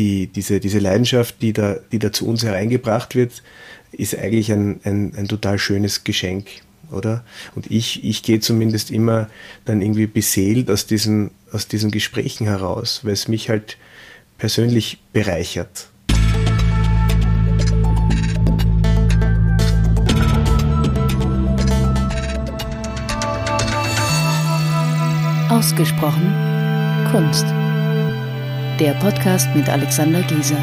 die, diese, diese Leidenschaft, die da, die da zu uns hereingebracht wird, ist eigentlich ein, ein, ein total schönes Geschenk, oder? Und ich, ich gehe zumindest immer dann irgendwie beseelt aus diesen, aus diesen Gesprächen heraus, weil es mich halt persönlich bereichert. Ausgesprochen Kunst. Der Podcast mit Alexander Gieser.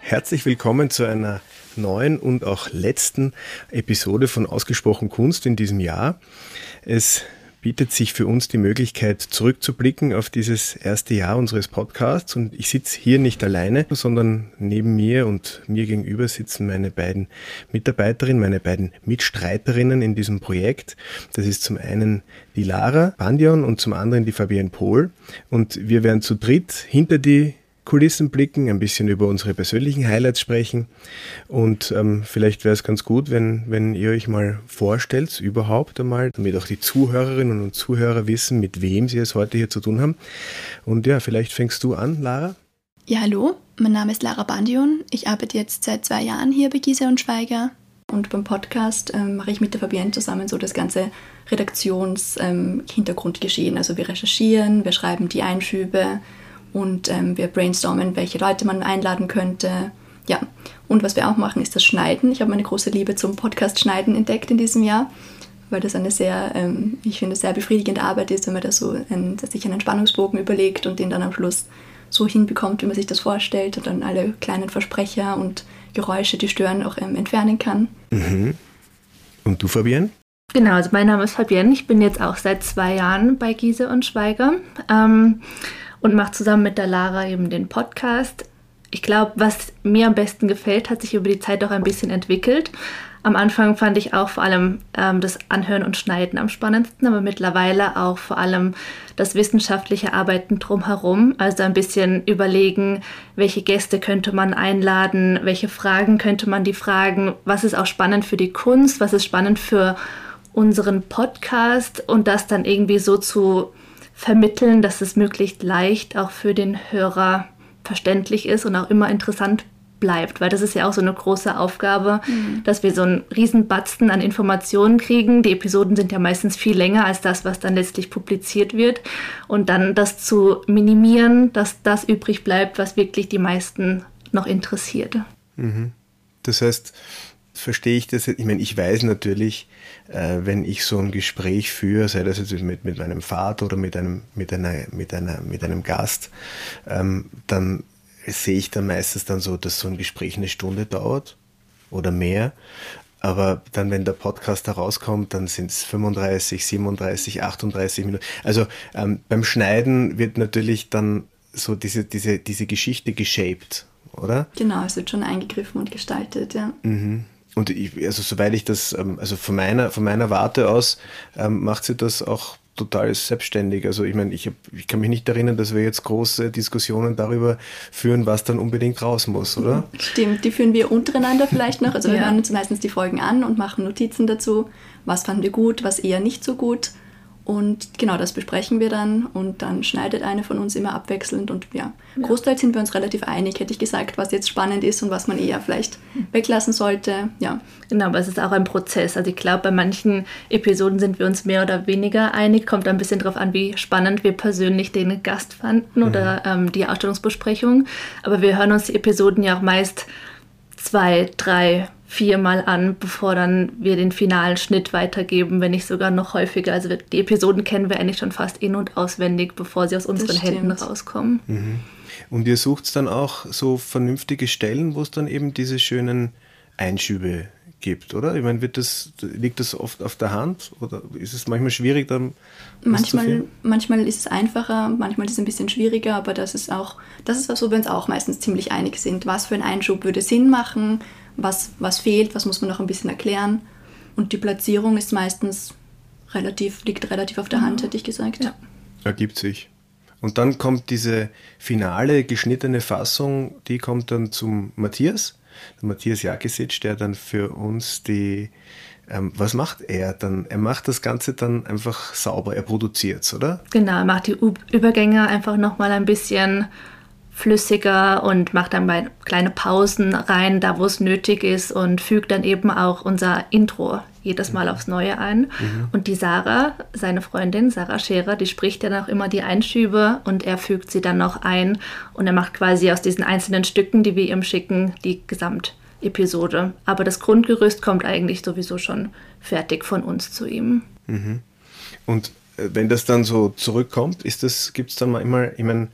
Herzlich willkommen zu einer neuen und auch letzten Episode von Ausgesprochen Kunst in diesem Jahr. Es bietet sich für uns die Möglichkeit, zurückzublicken auf dieses erste Jahr unseres Podcasts. Und ich sitze hier nicht alleine, sondern neben mir und mir gegenüber sitzen meine beiden Mitarbeiterinnen, meine beiden Mitstreiterinnen in diesem Projekt. Das ist zum einen die Lara Bandion und zum anderen die Fabienne Pohl. Und wir werden zu dritt hinter die Kulissen blicken, ein bisschen über unsere persönlichen Highlights sprechen und ähm, vielleicht wäre es ganz gut, wenn, wenn ihr euch mal vorstellt, überhaupt einmal, damit auch die Zuhörerinnen und Zuhörer wissen, mit wem sie es heute hier zu tun haben. Und ja, vielleicht fängst du an, Lara. Ja, hallo, mein Name ist Lara Bandion. Ich arbeite jetzt seit zwei Jahren hier bei Giese und Schweiger. Und beim Podcast ähm, mache ich mit der Fabienne zusammen so das ganze Redaktions-Hintergrundgeschehen. Ähm, also wir recherchieren, wir schreiben die Einschübe, und ähm, wir brainstormen, welche Leute man einladen könnte. Ja, und was wir auch machen, ist das Schneiden. Ich habe meine große Liebe zum Podcast-Schneiden entdeckt in diesem Jahr, weil das eine sehr, ähm, ich finde, sehr befriedigende Arbeit ist, wenn man da so einen, sich einen Spannungsbogen überlegt und den dann am Schluss so hinbekommt, wie man sich das vorstellt und dann alle kleinen Versprecher und Geräusche, die stören, auch ähm, entfernen kann. Mhm. Und du, Fabienne? Genau, also mein Name ist Fabienne. Ich bin jetzt auch seit zwei Jahren bei Giese und Schweiger. Ähm, und mache zusammen mit der Lara eben den Podcast. Ich glaube, was mir am besten gefällt, hat sich über die Zeit auch ein bisschen entwickelt. Am Anfang fand ich auch vor allem ähm, das Anhören und Schneiden am spannendsten, aber mittlerweile auch vor allem das wissenschaftliche Arbeiten drumherum. Also ein bisschen überlegen, welche Gäste könnte man einladen, welche Fragen könnte man die fragen, was ist auch spannend für die Kunst, was ist spannend für unseren Podcast und das dann irgendwie so zu vermitteln, dass es möglichst leicht auch für den Hörer verständlich ist und auch immer interessant bleibt, weil das ist ja auch so eine große Aufgabe, mhm. dass wir so einen Riesenbatzen an Informationen kriegen. Die Episoden sind ja meistens viel länger als das, was dann letztlich publiziert wird. Und dann das zu minimieren, dass das übrig bleibt, was wirklich die meisten noch interessiert. Mhm. Das heißt, verstehe ich das. Ich meine, ich weiß natürlich, äh, wenn ich so ein Gespräch führe, sei das jetzt mit, mit meinem Vater oder mit einem, mit einer, mit einer, mit einem Gast, ähm, dann sehe ich dann meistens dann so, dass so ein Gespräch eine Stunde dauert oder mehr. Aber dann, wenn der Podcast herauskommt, dann sind es 35, 37, 38 Minuten. Also ähm, beim Schneiden wird natürlich dann so diese, diese, diese Geschichte geshaped, oder? Genau, es wird schon eingegriffen und gestaltet, ja. Mhm. Und ich, also soweit ich das, ähm, also von meiner, von meiner Warte aus, ähm, macht sie das auch total selbstständig. Also ich meine, ich, hab, ich kann mich nicht erinnern, dass wir jetzt große Diskussionen darüber führen, was dann unbedingt raus muss, oder? Stimmt, die führen wir untereinander vielleicht noch. Also wir ja. hören uns meistens die Folgen an und machen Notizen dazu. Was fanden wir gut, was eher nicht so gut. Und genau das besprechen wir dann und dann schneidet eine von uns immer abwechselnd und ja, ja. großteils sind wir uns relativ einig, hätte ich gesagt, was jetzt spannend ist und was man eher vielleicht weglassen sollte. Ja. Genau, aber es ist auch ein Prozess. Also ich glaube, bei manchen Episoden sind wir uns mehr oder weniger einig, kommt ein bisschen darauf an, wie spannend wir persönlich den Gast fanden mhm. oder ähm, die Ausstellungsbesprechung. Aber wir hören uns die Episoden ja auch meist zwei, drei, viermal an, bevor dann wir den finalen Schnitt weitergeben, wenn nicht sogar noch häufiger. Also die Episoden kennen wir eigentlich schon fast in- und auswendig, bevor sie aus unseren Händen rauskommen. Mhm. Und ihr sucht dann auch so vernünftige Stellen, wo es dann eben diese schönen Einschübe gibt, oder? Ich meine, wird das, liegt das oft auf der Hand oder ist es manchmal schwierig, dann manchmal, manchmal ist es einfacher, manchmal ist es ein bisschen schwieriger, aber das ist auch, das ist was, wo wir uns auch meistens ziemlich einig sind. Was für ein Einschub würde Sinn machen? Was, was fehlt, was muss man noch ein bisschen erklären. Und die Platzierung ist meistens relativ, liegt relativ auf der Hand, hätte ich gesagt. Ja. Ergibt sich. Und dann kommt diese finale geschnittene Fassung, die kommt dann zum Matthias, der Matthias Jakisic, der dann für uns die Ähm, was macht er dann? Er macht das Ganze dann einfach sauber, er produziert es, oder? Genau, er macht die Übergänge einfach nochmal ein bisschen flüssiger und macht dann bei kleine Pausen rein, da wo es nötig ist und fügt dann eben auch unser Intro jedes Mal aufs Neue ein. Mhm. Und die Sarah, seine Freundin, Sarah Scherer, die spricht dann auch immer die Einschübe und er fügt sie dann noch ein und er macht quasi aus diesen einzelnen Stücken, die wir ihm schicken, die Gesamtepisode. Aber das Grundgerüst kommt eigentlich sowieso schon fertig von uns zu ihm. Mhm. Und äh, wenn das dann so zurückkommt, ist das, gibt es dann manchmal, ich meine,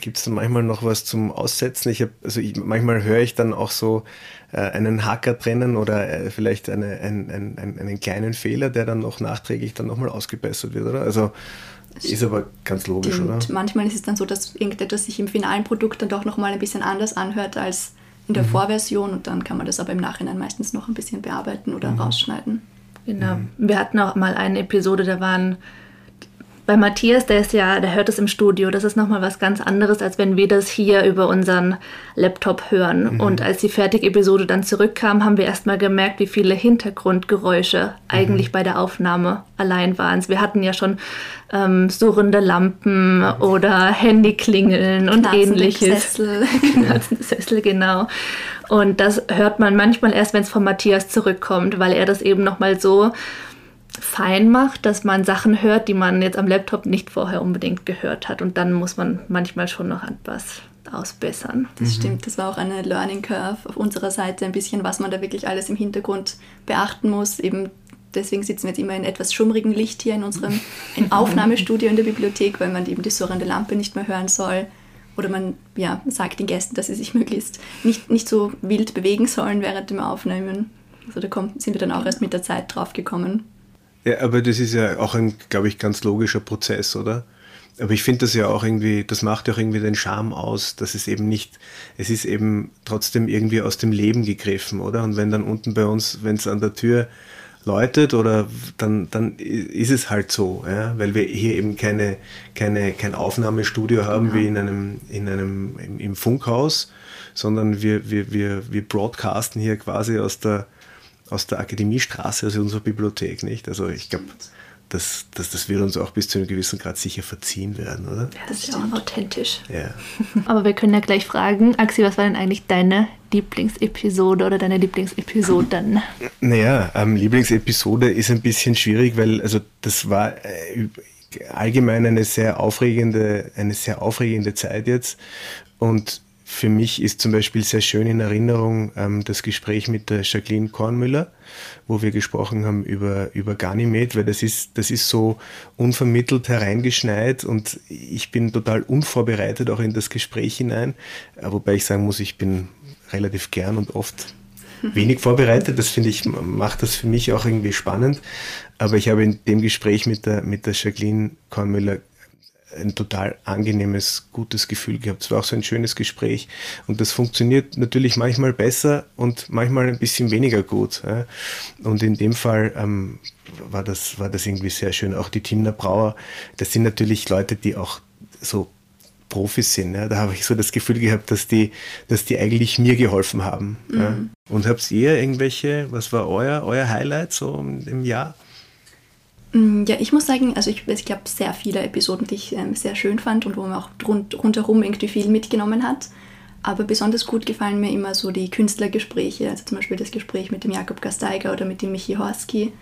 Gibt es da manchmal noch was zum Aussetzen? Ich hab, also ich, manchmal höre ich dann auch so äh, einen Hacker trennen oder äh, vielleicht eine, ein, ein, ein, einen kleinen Fehler, der dann noch nachträglich dann nochmal ausgebessert wird, oder? Also ist aber ganz logisch, Stimmt. oder? Manchmal ist es dann so, dass irgendetwas sich im finalen Produkt dann doch nochmal ein bisschen anders anhört als in der mhm. Vorversion und dann kann man das aber im Nachhinein meistens noch ein bisschen bearbeiten oder mhm. rausschneiden. Genau. Mhm. Wir hatten auch mal eine Episode, da waren bei Matthias, der ist ja, der hört es im Studio. Das ist nochmal was ganz anderes, als wenn wir das hier über unseren Laptop hören. Mhm. Und als die Fertig-Episode dann zurückkam, haben wir erstmal gemerkt, wie viele Hintergrundgeräusche mhm. eigentlich bei der Aufnahme allein waren. Wir hatten ja schon ähm, surrende Lampen oder Handyklingeln und ähnliches. Sessel. Sessel, genau. Und das hört man manchmal erst, wenn es von Matthias zurückkommt, weil er das eben nochmal so fein macht, dass man Sachen hört, die man jetzt am Laptop nicht vorher unbedingt gehört hat. Und dann muss man manchmal schon noch etwas ausbessern. Das mhm. stimmt, das war auch eine Learning Curve auf unserer Seite, ein bisschen, was man da wirklich alles im Hintergrund beachten muss. Eben deswegen sitzen wir jetzt immer in etwas schummrigem Licht hier in unserem in Aufnahmestudio in der Bibliothek, weil man eben die surrende Lampe nicht mehr hören soll. Oder man ja, sagt den Gästen, dass sie sich möglichst nicht, nicht so wild bewegen sollen während dem Aufnehmen. Also da kommt, sind wir dann auch erst mit der Zeit drauf gekommen. Ja, aber das ist ja auch ein, glaube ich, ganz logischer Prozess, oder? Aber ich finde das ja auch irgendwie, das macht ja auch irgendwie den Charme aus, dass es eben nicht, es ist eben trotzdem irgendwie aus dem Leben gegriffen, oder? Und wenn dann unten bei uns, wenn es an der Tür läutet oder dann, dann ist es halt so, ja? weil wir hier eben keine, keine, kein Aufnahmestudio haben genau. wie in einem, in einem im, im Funkhaus, sondern wir, wir, wir, wir broadcasten hier quasi aus der, aus der Akademiestraße, also unserer Bibliothek, nicht? Also ich glaube, das, das, das wird uns auch bis zu einem gewissen Grad sicher verziehen werden, oder? Ja, das ist ja authentisch. Ja. Aber wir können ja gleich fragen, Axi, was war denn eigentlich deine Lieblingsepisode oder deine Lieblingsepisoden? Naja, ähm, Lieblingsepisode ist ein bisschen schwierig, weil also das war äh, allgemein eine sehr aufregende, eine sehr aufregende Zeit jetzt. Und für mich ist zum Beispiel sehr schön in Erinnerung ähm, das Gespräch mit der Jacqueline Kornmüller, wo wir gesprochen haben über, über Ganymed, weil das ist, das ist so unvermittelt hereingeschneit und ich bin total unvorbereitet auch in das Gespräch hinein, äh, wobei ich sagen muss, ich bin relativ gern und oft wenig vorbereitet. Das finde ich, macht das für mich auch irgendwie spannend. Aber ich habe in dem Gespräch mit der, mit der Jacqueline Kornmüller ein total angenehmes, gutes Gefühl gehabt. Es war auch so ein schönes Gespräch. Und das funktioniert natürlich manchmal besser und manchmal ein bisschen weniger gut. Und in dem Fall ähm, war, das, war das irgendwie sehr schön. Auch die Timner Brauer, das sind natürlich Leute, die auch so Profis sind. Ja. Da habe ich so das Gefühl gehabt, dass die, dass die eigentlich mir geholfen haben. Mhm. Ja. Und habt ihr irgendwelche, was war euer, euer Highlight so im Jahr? Mm, ja, ich muss sagen, also ich, ich glaube, sehr viele Episoden, die ich ähm, sehr schön fand und wo man auch rund, rundherum irgendwie viel mitgenommen hat. Aber besonders gut gefallen mir immer so die Künstlergespräche, also zum Beispiel das Gespräch mit dem Jakob Gasteiger oder mit dem Michi Horski,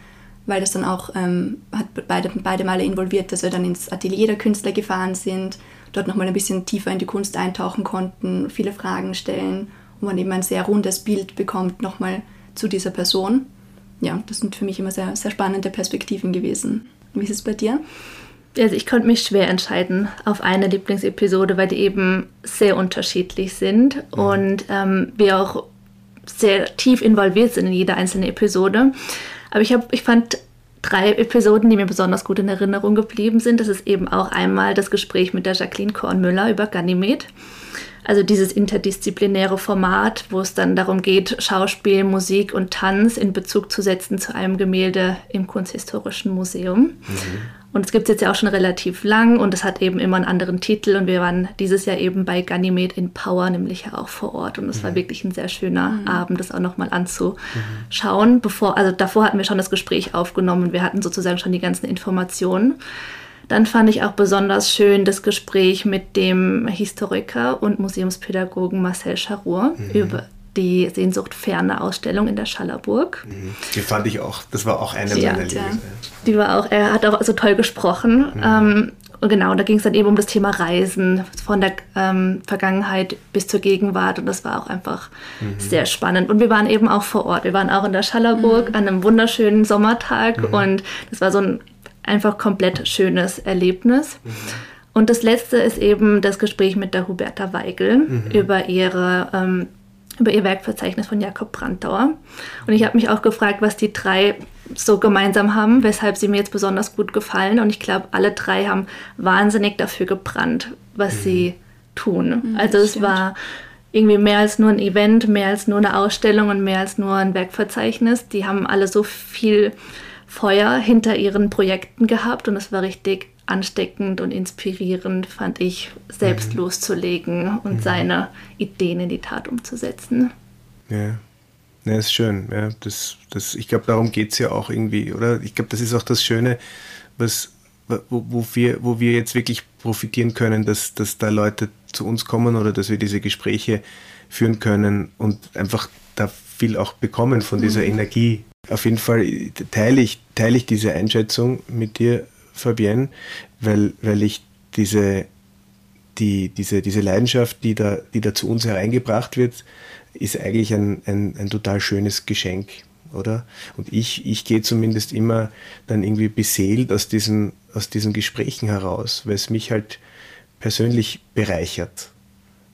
weil das dann auch, ähm, hat beide, beide Male involviert, dass wir dann ins Atelier der Künstler gefahren sind, dort nochmal ein bisschen tiefer in die Kunst eintauchen konnten, viele Fragen stellen und man eben ein sehr rundes Bild bekommt nochmal zu dieser Person ja, das sind für mich immer sehr, sehr spannende Perspektiven gewesen. Wie ist es bei dir? Also ich konnte mich schwer entscheiden auf eine Lieblingsepisode, weil die eben sehr unterschiedlich sind mhm. und ähm, wir auch sehr tief involviert sind in jede einzelne Episode. Aber ich, hab, ich fand drei Episoden, die mir besonders gut in Erinnerung geblieben sind. Das ist eben auch einmal das Gespräch mit der Jacqueline Kornmüller über Ganymed. Also dieses interdisziplinäre Format, wo es dann darum geht, Schauspiel, Musik und Tanz in Bezug zu setzen zu einem Gemälde im Kunsthistorischen Museum. Mhm. Und es gibt es jetzt ja auch schon relativ lang und es hat eben immer einen anderen Titel. Und wir waren dieses Jahr eben bei Ganymed in Power, nämlich ja auch vor Ort. Und es mhm. war wirklich ein sehr schöner mhm. Abend, das auch nochmal anzuschauen. Mhm. Bevor, also davor hatten wir schon das Gespräch aufgenommen wir hatten sozusagen schon die ganzen Informationen. Dann fand ich auch besonders schön das Gespräch mit dem Historiker und Museumspädagogen Marcel Charour mhm. über die Sehnsucht ferne Ausstellung in der Schallerburg. Mhm. Die fand ich auch, das war auch eine ja, meiner. Ja. Die war auch, er hat auch so toll gesprochen. Mhm. Ähm, genau, da ging es dann eben um das Thema Reisen von der ähm, Vergangenheit bis zur Gegenwart und das war auch einfach mhm. sehr spannend. Und wir waren eben auch vor Ort. Wir waren auch in der Schallerburg mhm. an einem wunderschönen Sommertag mhm. und das war so ein einfach komplett schönes Erlebnis. Mhm. Und das letzte ist eben das Gespräch mit der Huberta Weigel mhm. über ihre ähm, über ihr Werkverzeichnis von Jakob Brandauer. Und ich habe mich auch gefragt, was die drei so gemeinsam haben, weshalb sie mir jetzt besonders gut gefallen. Und ich glaube, alle drei haben wahnsinnig dafür gebrannt, was mhm. sie tun. Mhm, also es stimmt. war irgendwie mehr als nur ein Event, mehr als nur eine Ausstellung und mehr als nur ein Werkverzeichnis. Die haben alle so viel Feuer hinter ihren Projekten gehabt und es war richtig ansteckend und inspirierend, fand ich, selbst mhm. loszulegen und mhm. seine Ideen in die Tat umzusetzen. Ja. Ja, ist schön. Ja, das, das, ich glaube, darum geht es ja auch irgendwie, oder? Ich glaube, das ist auch das Schöne, was, wo, wo, wir, wo wir jetzt wirklich profitieren können, dass, dass da Leute zu uns kommen oder dass wir diese Gespräche führen können und einfach da viel auch bekommen von dieser mhm. Energie. Auf jeden Fall teile ich, teile ich diese Einschätzung mit dir, Fabienne, weil, weil ich diese, die, diese, diese Leidenschaft, die da, die da zu uns hereingebracht wird, ist eigentlich ein, ein, ein total schönes Geschenk, oder? Und ich, ich gehe zumindest immer dann irgendwie beseelt aus diesen, aus diesen Gesprächen heraus, weil es mich halt persönlich bereichert.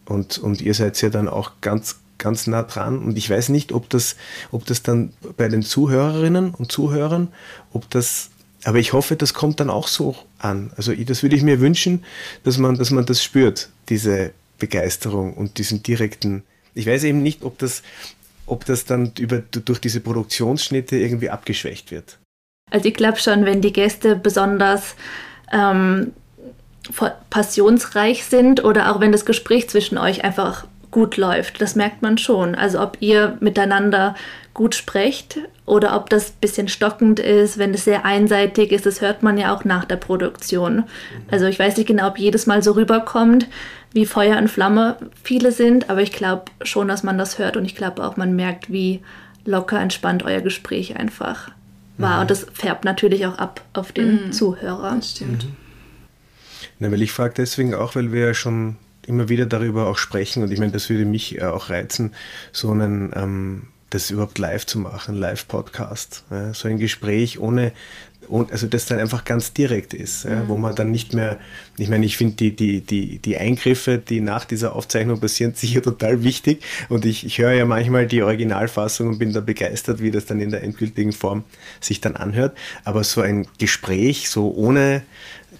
Und, und ihr seid ja dann auch ganz, ganz nah dran. Und ich weiß nicht, ob das, ob das dann bei den Zuhörerinnen und Zuhörern, ob das aber ich hoffe, das kommt dann auch so an. Also das würde ich mir wünschen, dass man, dass man das spürt, diese Begeisterung und diesen direkten. Ich weiß eben nicht, ob das, ob das dann über, durch diese Produktionsschnitte irgendwie abgeschwächt wird. Also ich glaube schon, wenn die Gäste besonders ähm, passionsreich sind oder auch wenn das Gespräch zwischen euch einfach gut läuft. Das merkt man schon. Also ob ihr miteinander gut sprecht oder ob das ein bisschen stockend ist, wenn es sehr einseitig ist, das hört man ja auch nach der Produktion. Mhm. Also ich weiß nicht genau, ob jedes Mal so rüberkommt, wie Feuer und Flamme viele sind, aber ich glaube schon, dass man das hört und ich glaube auch, man merkt, wie locker entspannt euer Gespräch einfach war. Mhm. Und das färbt natürlich auch ab auf den mhm. Zuhörer. Das stimmt. Mhm. Na, weil ich frage deswegen auch, weil wir ja schon immer wieder darüber auch sprechen. Und ich meine, das würde mich äh, auch reizen, so einen, ähm, das überhaupt live zu machen, Live-Podcast, ja, so ein Gespräch ohne, also das dann einfach ganz direkt ist, ja, wo man dann nicht mehr, ich meine, ich finde die, die, die, die Eingriffe, die nach dieser Aufzeichnung passieren, sicher total wichtig. Und ich, ich höre ja manchmal die Originalfassung und bin da begeistert, wie das dann in der endgültigen Form sich dann anhört, aber so ein Gespräch, so ohne,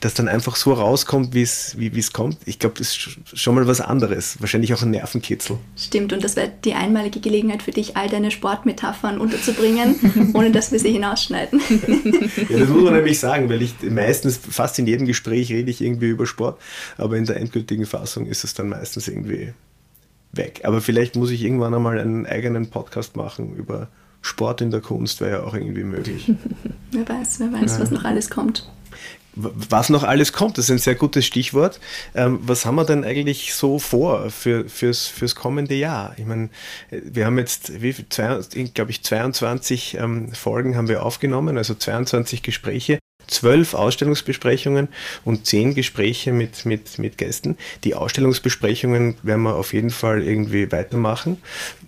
das dann einfach so rauskommt, wie es wie es kommt, ich glaube, das ist schon mal was anderes. Wahrscheinlich auch ein Nervenkitzel. Stimmt, und das wäre die einmalige Gelegenheit für dich, all deine Sportmetaphern unterzubringen, ohne dass wir sie hinausschneiden. ja, das muss man nämlich sagen, weil ich meistens, fast in jedem Gespräch rede ich irgendwie über Sport, aber in der endgültigen Fassung ist es dann meistens irgendwie weg. Aber vielleicht muss ich irgendwann einmal einen eigenen Podcast machen über Sport in der Kunst, wäre ja auch irgendwie möglich. wer weiß, wer weiß, ja. was noch alles kommt was noch alles kommt, das ist ein sehr gutes Stichwort. Ähm, was haben wir denn eigentlich so vor für, fürs, fürs kommende Jahr? Ich meine, wir haben jetzt, glaube ich, 22 ähm, Folgen haben wir aufgenommen, also 22 Gespräche zwölf Ausstellungsbesprechungen und zehn Gespräche mit, mit, mit Gästen. Die Ausstellungsbesprechungen werden wir auf jeden Fall irgendwie weitermachen.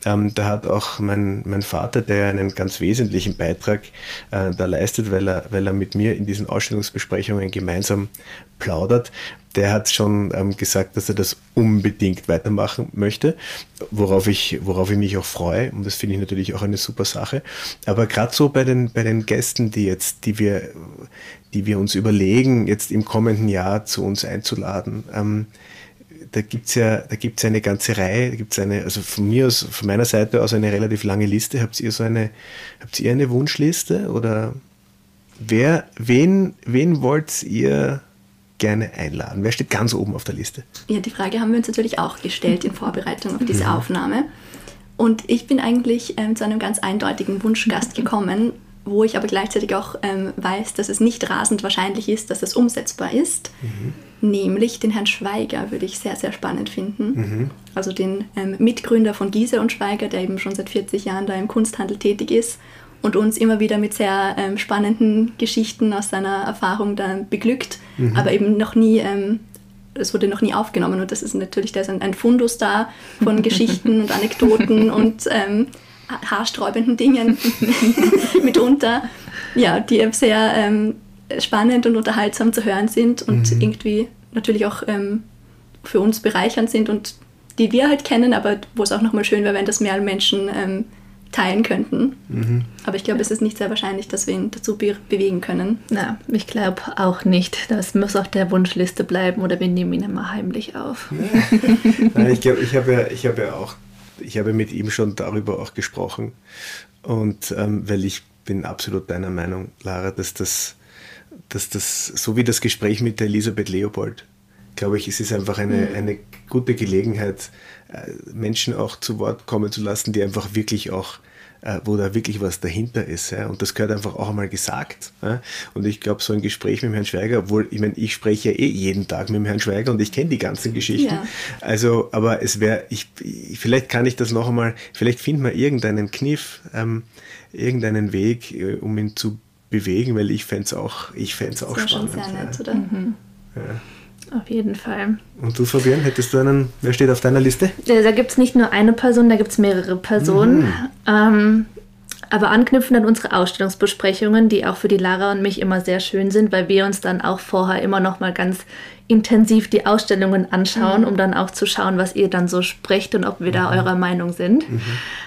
Ähm, da hat auch mein, mein Vater, der einen ganz wesentlichen Beitrag äh, da leistet, weil er, weil er mit mir in diesen Ausstellungsbesprechungen gemeinsam plaudert, der hat schon ähm, gesagt, dass er das unbedingt weitermachen möchte, worauf ich, worauf ich mich auch freue. Und das finde ich natürlich auch eine super Sache. Aber gerade so bei den, bei den Gästen, die jetzt, die wir, die wir uns überlegen, jetzt im kommenden Jahr zu uns einzuladen, ähm, da gibt es ja, da gibt's eine ganze Reihe, da gibt's eine, also von mir aus, von meiner Seite aus eine relativ lange Liste. Habt ihr so eine, habt ihr eine Wunschliste oder wer, wen, wen wollt ihr gerne einladen? Wer steht ganz oben auf der Liste? Ja, die Frage haben wir uns natürlich auch gestellt in Vorbereitung auf diese mhm. Aufnahme. Und ich bin eigentlich ähm, zu einem ganz eindeutigen Wunschgast gekommen, wo ich aber gleichzeitig auch ähm, weiß, dass es nicht rasend wahrscheinlich ist, dass es umsetzbar ist. Mhm. Nämlich den Herrn Schweiger würde ich sehr, sehr spannend finden. Mhm. Also den ähm, Mitgründer von Giese und Schweiger, der eben schon seit 40 Jahren da im Kunsthandel tätig ist und uns immer wieder mit sehr ähm, spannenden Geschichten aus seiner Erfahrung dann beglückt, mhm. aber eben noch nie ähm, es wurde noch nie aufgenommen und das ist natürlich, da ist ein, ein Fundus da von Geschichten und Anekdoten und ähm, haarsträubenden Dingen mitunter, ja, die sehr ähm, spannend und unterhaltsam zu hören sind und mhm. irgendwie natürlich auch ähm, für uns bereichernd sind und die wir halt kennen, aber wo es auch nochmal schön wäre, wenn das mehr Menschen ähm, teilen könnten. Mhm. Aber ich glaube, es ist nicht sehr wahrscheinlich, dass wir ihn dazu be bewegen können. Na, ich glaube auch nicht. Das muss auf der Wunschliste bleiben oder wir nehmen ihn immer heimlich auf. Nein, ich glaube, ich habe ja, hab ja auch, ich habe mit ihm schon darüber auch gesprochen. Und ähm, weil ich bin absolut deiner Meinung, Lara, dass das, dass das, so wie das Gespräch mit der Elisabeth Leopold, glaube ich, es ist einfach eine, mhm. eine gute Gelegenheit, Menschen auch zu Wort kommen zu lassen, die einfach wirklich auch äh, wo da wirklich was dahinter ist. Ja? Und das gehört einfach auch einmal gesagt. Ja? Und ich glaube, so ein Gespräch mit dem Herrn Schweiger, obwohl, ich meine, ich spreche ja eh jeden Tag mit dem Herrn Schweiger und ich kenne die ganzen Geschichten. Ja. Also, aber es wäre, ich, vielleicht kann ich das noch einmal, vielleicht finden wir irgendeinen Kniff, ähm, irgendeinen Weg, äh, um ihn zu bewegen, weil ich fände es auch, ich fänd's auch spannend. Schon sehr nett, oder? Mhm. Ja. Auf jeden Fall. Und du, Fabian, hättest du einen, wer steht auf deiner Liste? Da gibt es nicht nur eine Person, da gibt es mehrere Personen. Mhm. Ähm, aber anknüpfend an unsere Ausstellungsbesprechungen, die auch für die Lara und mich immer sehr schön sind, weil wir uns dann auch vorher immer noch mal ganz intensiv die Ausstellungen anschauen, mhm. um dann auch zu schauen, was ihr dann so sprecht und ob wir mhm. da eurer Meinung sind. Mhm.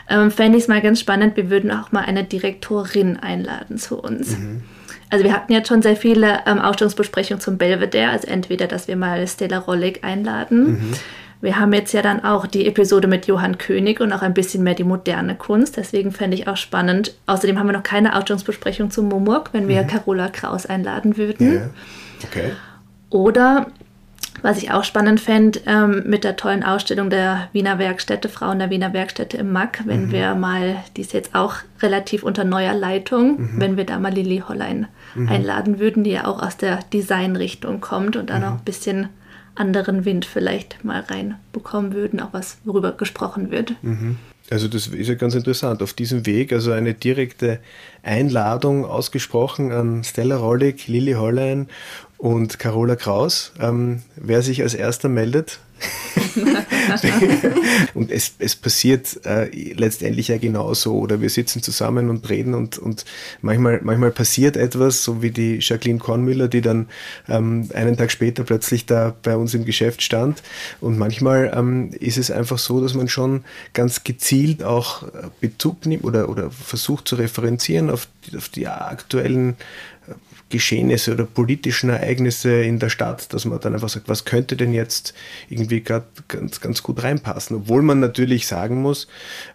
Ähm, Fände ich es mal ganz spannend, wir würden auch mal eine Direktorin einladen zu uns. Mhm. Also wir hatten jetzt schon sehr viele ähm, Ausstellungsbesprechungen zum Belvedere, also entweder, dass wir mal Stella Rollig einladen. Wir haben jetzt ja dann auch die Episode mit Johann König und auch ein bisschen mehr die moderne Kunst. Deswegen fände ich auch spannend. Außerdem haben wir noch keine Ausstellungsbesprechung zum Momok, wenn wir mhm. Carola Kraus einladen würden. Yeah. Okay. Oder was ich auch spannend fände, ähm, mit der tollen Ausstellung der Wiener Werkstätte, Frauen der Wiener Werkstätte im MAC, wenn mhm. wir mal, die ist jetzt auch relativ unter neuer Leitung, mhm. wenn wir da mal Lilly Hollein mhm. einladen würden, die ja auch aus der Designrichtung kommt und da noch mhm. ein bisschen anderen Wind vielleicht mal reinbekommen würden, auch was, worüber gesprochen wird. Mhm. Also das ist ja ganz interessant. Auf diesem Weg, also eine direkte Einladung ausgesprochen an Stella Rollig, Lilly Hollein und Carola Kraus. Ähm, wer sich als erster meldet. und es, es passiert äh, letztendlich ja genauso. Oder wir sitzen zusammen und reden und, und manchmal, manchmal passiert etwas, so wie die Jacqueline Kornmüller, die dann ähm, einen Tag später plötzlich da bei uns im Geschäft stand. Und manchmal ähm, ist es einfach so, dass man schon ganz gezielt auch Bezug nimmt oder, oder versucht zu referenzieren auf die, auf die aktuellen Geschehnisse oder politischen Ereignisse in der Stadt, dass man dann einfach sagt, was könnte denn jetzt irgendwie gerade ganz, ganz gut reinpassen. Obwohl man natürlich sagen muss,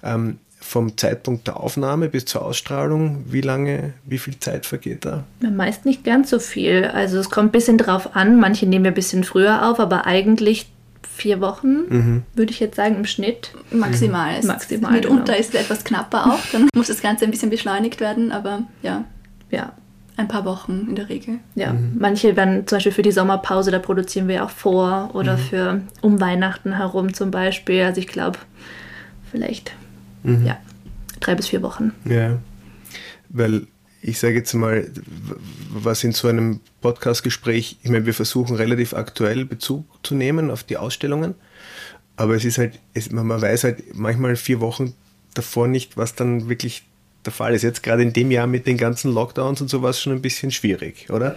ähm, vom Zeitpunkt der Aufnahme bis zur Ausstrahlung, wie lange, wie viel Zeit vergeht da? Meist nicht ganz so viel. Also es kommt ein bisschen drauf an. Manche nehmen wir ein bisschen früher auf, aber eigentlich vier Wochen, mhm. würde ich jetzt sagen, im Schnitt. Maximal. Mhm. Maximal. Mitunter genau. ist es etwas knapper auch. Dann muss das Ganze ein bisschen beschleunigt werden, aber ja. Ja, ein paar Wochen in der Regel. Ja, mhm. manche werden zum Beispiel für die Sommerpause, da produzieren wir auch vor oder mhm. für um Weihnachten herum zum Beispiel. Also ich glaube, vielleicht mhm. ja, drei bis vier Wochen. Ja, weil ich sage jetzt mal, was in so einem Podcast-Gespräch, ich meine, wir versuchen relativ aktuell Bezug zu nehmen auf die Ausstellungen, aber es ist halt, es, man weiß halt manchmal vier Wochen davor nicht, was dann wirklich der Fall ist. Jetzt gerade in dem Jahr mit den ganzen Lockdowns und sowas schon ein bisschen schwierig, oder?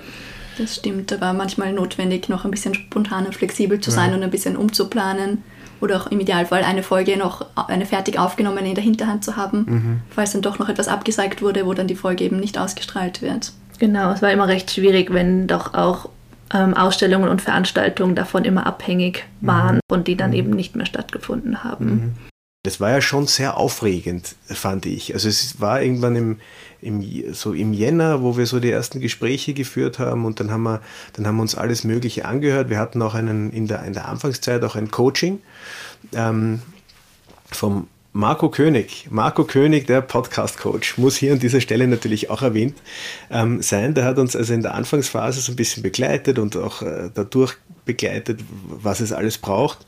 Das stimmt, da war manchmal notwendig, noch ein bisschen spontaner, flexibel zu sein ja. und ein bisschen umzuplanen oder auch im Idealfall eine Folge noch, eine fertig aufgenommene in der Hinterhand zu haben, mhm. falls dann doch noch etwas abgesagt wurde, wo dann die Folge eben nicht ausgestrahlt wird. Genau, es war immer recht schwierig, wenn doch auch ähm, Ausstellungen und Veranstaltungen davon immer abhängig waren mhm. und die dann mhm. eben nicht mehr stattgefunden haben. Das war ja schon sehr aufregend, fand ich. Also es war irgendwann im, im, so im Jänner, wo wir so die ersten Gespräche geführt haben und dann haben wir, dann haben wir uns alles Mögliche angehört. Wir hatten auch einen, in der, in der Anfangszeit auch ein Coaching ähm, vom Marco König, Marco König, der Podcast-Coach, muss hier an dieser Stelle natürlich auch erwähnt ähm, sein. Der hat uns also in der Anfangsphase so ein bisschen begleitet und auch äh, dadurch begleitet, was es alles braucht.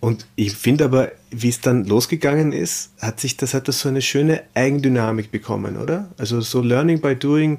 Und ich finde aber, wie es dann losgegangen ist, hat sich das, hat das so eine schöne Eigendynamik bekommen, oder? Also so Learning by Doing,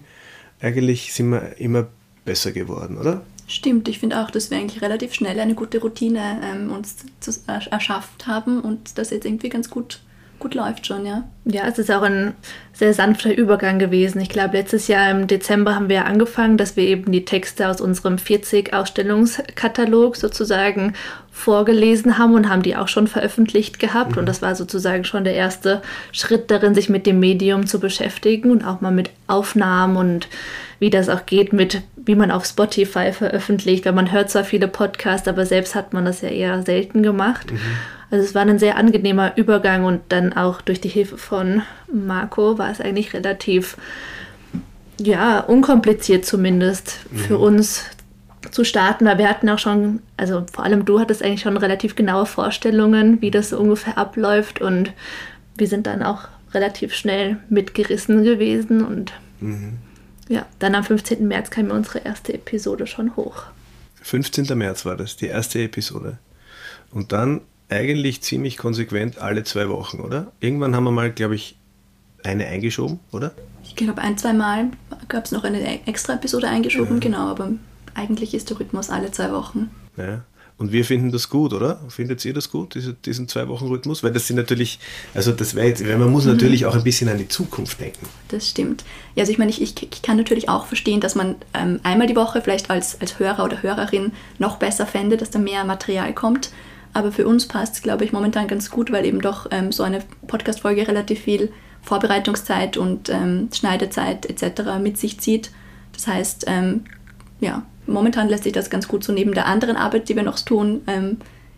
eigentlich sind wir immer besser geworden, oder? Stimmt, ich finde auch, dass wir eigentlich relativ schnell eine gute Routine ähm, uns zu, erschafft haben und das jetzt irgendwie ganz gut gut läuft schon, ja. Ja, es ist auch ein sehr sanfter Übergang gewesen. Ich glaube, letztes Jahr im Dezember haben wir angefangen, dass wir eben die Texte aus unserem 40-Ausstellungskatalog sozusagen vorgelesen haben und haben die auch schon veröffentlicht gehabt. Und das war sozusagen schon der erste Schritt darin, sich mit dem Medium zu beschäftigen und auch mal mit Aufnahmen und wie das auch geht mit, wie man auf Spotify veröffentlicht, weil man hört zwar viele Podcasts, aber selbst hat man das ja eher selten gemacht. Mhm. Also es war ein sehr angenehmer Übergang und dann auch durch die Hilfe von Marco war es eigentlich relativ, ja, unkompliziert zumindest mhm. für uns zu starten, weil wir hatten auch schon, also vor allem du hattest eigentlich schon relativ genaue Vorstellungen, wie das so ungefähr abläuft und wir sind dann auch relativ schnell mitgerissen gewesen und mhm. Ja, dann am 15. März kam unsere erste Episode schon hoch. 15. März war das, die erste Episode. Und dann eigentlich ziemlich konsequent alle zwei Wochen, oder? Irgendwann haben wir mal, glaube ich, eine eingeschoben, oder? Ich glaube, ein, zwei Mal gab es noch eine extra Episode eingeschoben, ja. genau, aber eigentlich ist der Rhythmus alle zwei Wochen. Ja. Und wir finden das gut, oder? Findet ihr das gut, diese, diesen Zwei-Wochen-Rhythmus? Weil das sind natürlich, also das wäre jetzt, man muss mhm. natürlich auch ein bisschen an die Zukunft denken. Das stimmt. Ja, also ich meine, ich, ich, ich kann natürlich auch verstehen, dass man ähm, einmal die Woche vielleicht als, als Hörer oder Hörerin noch besser fände, dass da mehr Material kommt. Aber für uns passt es, glaube ich, momentan ganz gut, weil eben doch ähm, so eine Podcast-Folge relativ viel Vorbereitungszeit und ähm, Schneidezeit etc. mit sich zieht. Das heißt, ähm, ja, momentan lässt sich das ganz gut so neben der anderen Arbeit, die wir noch tun, ähm,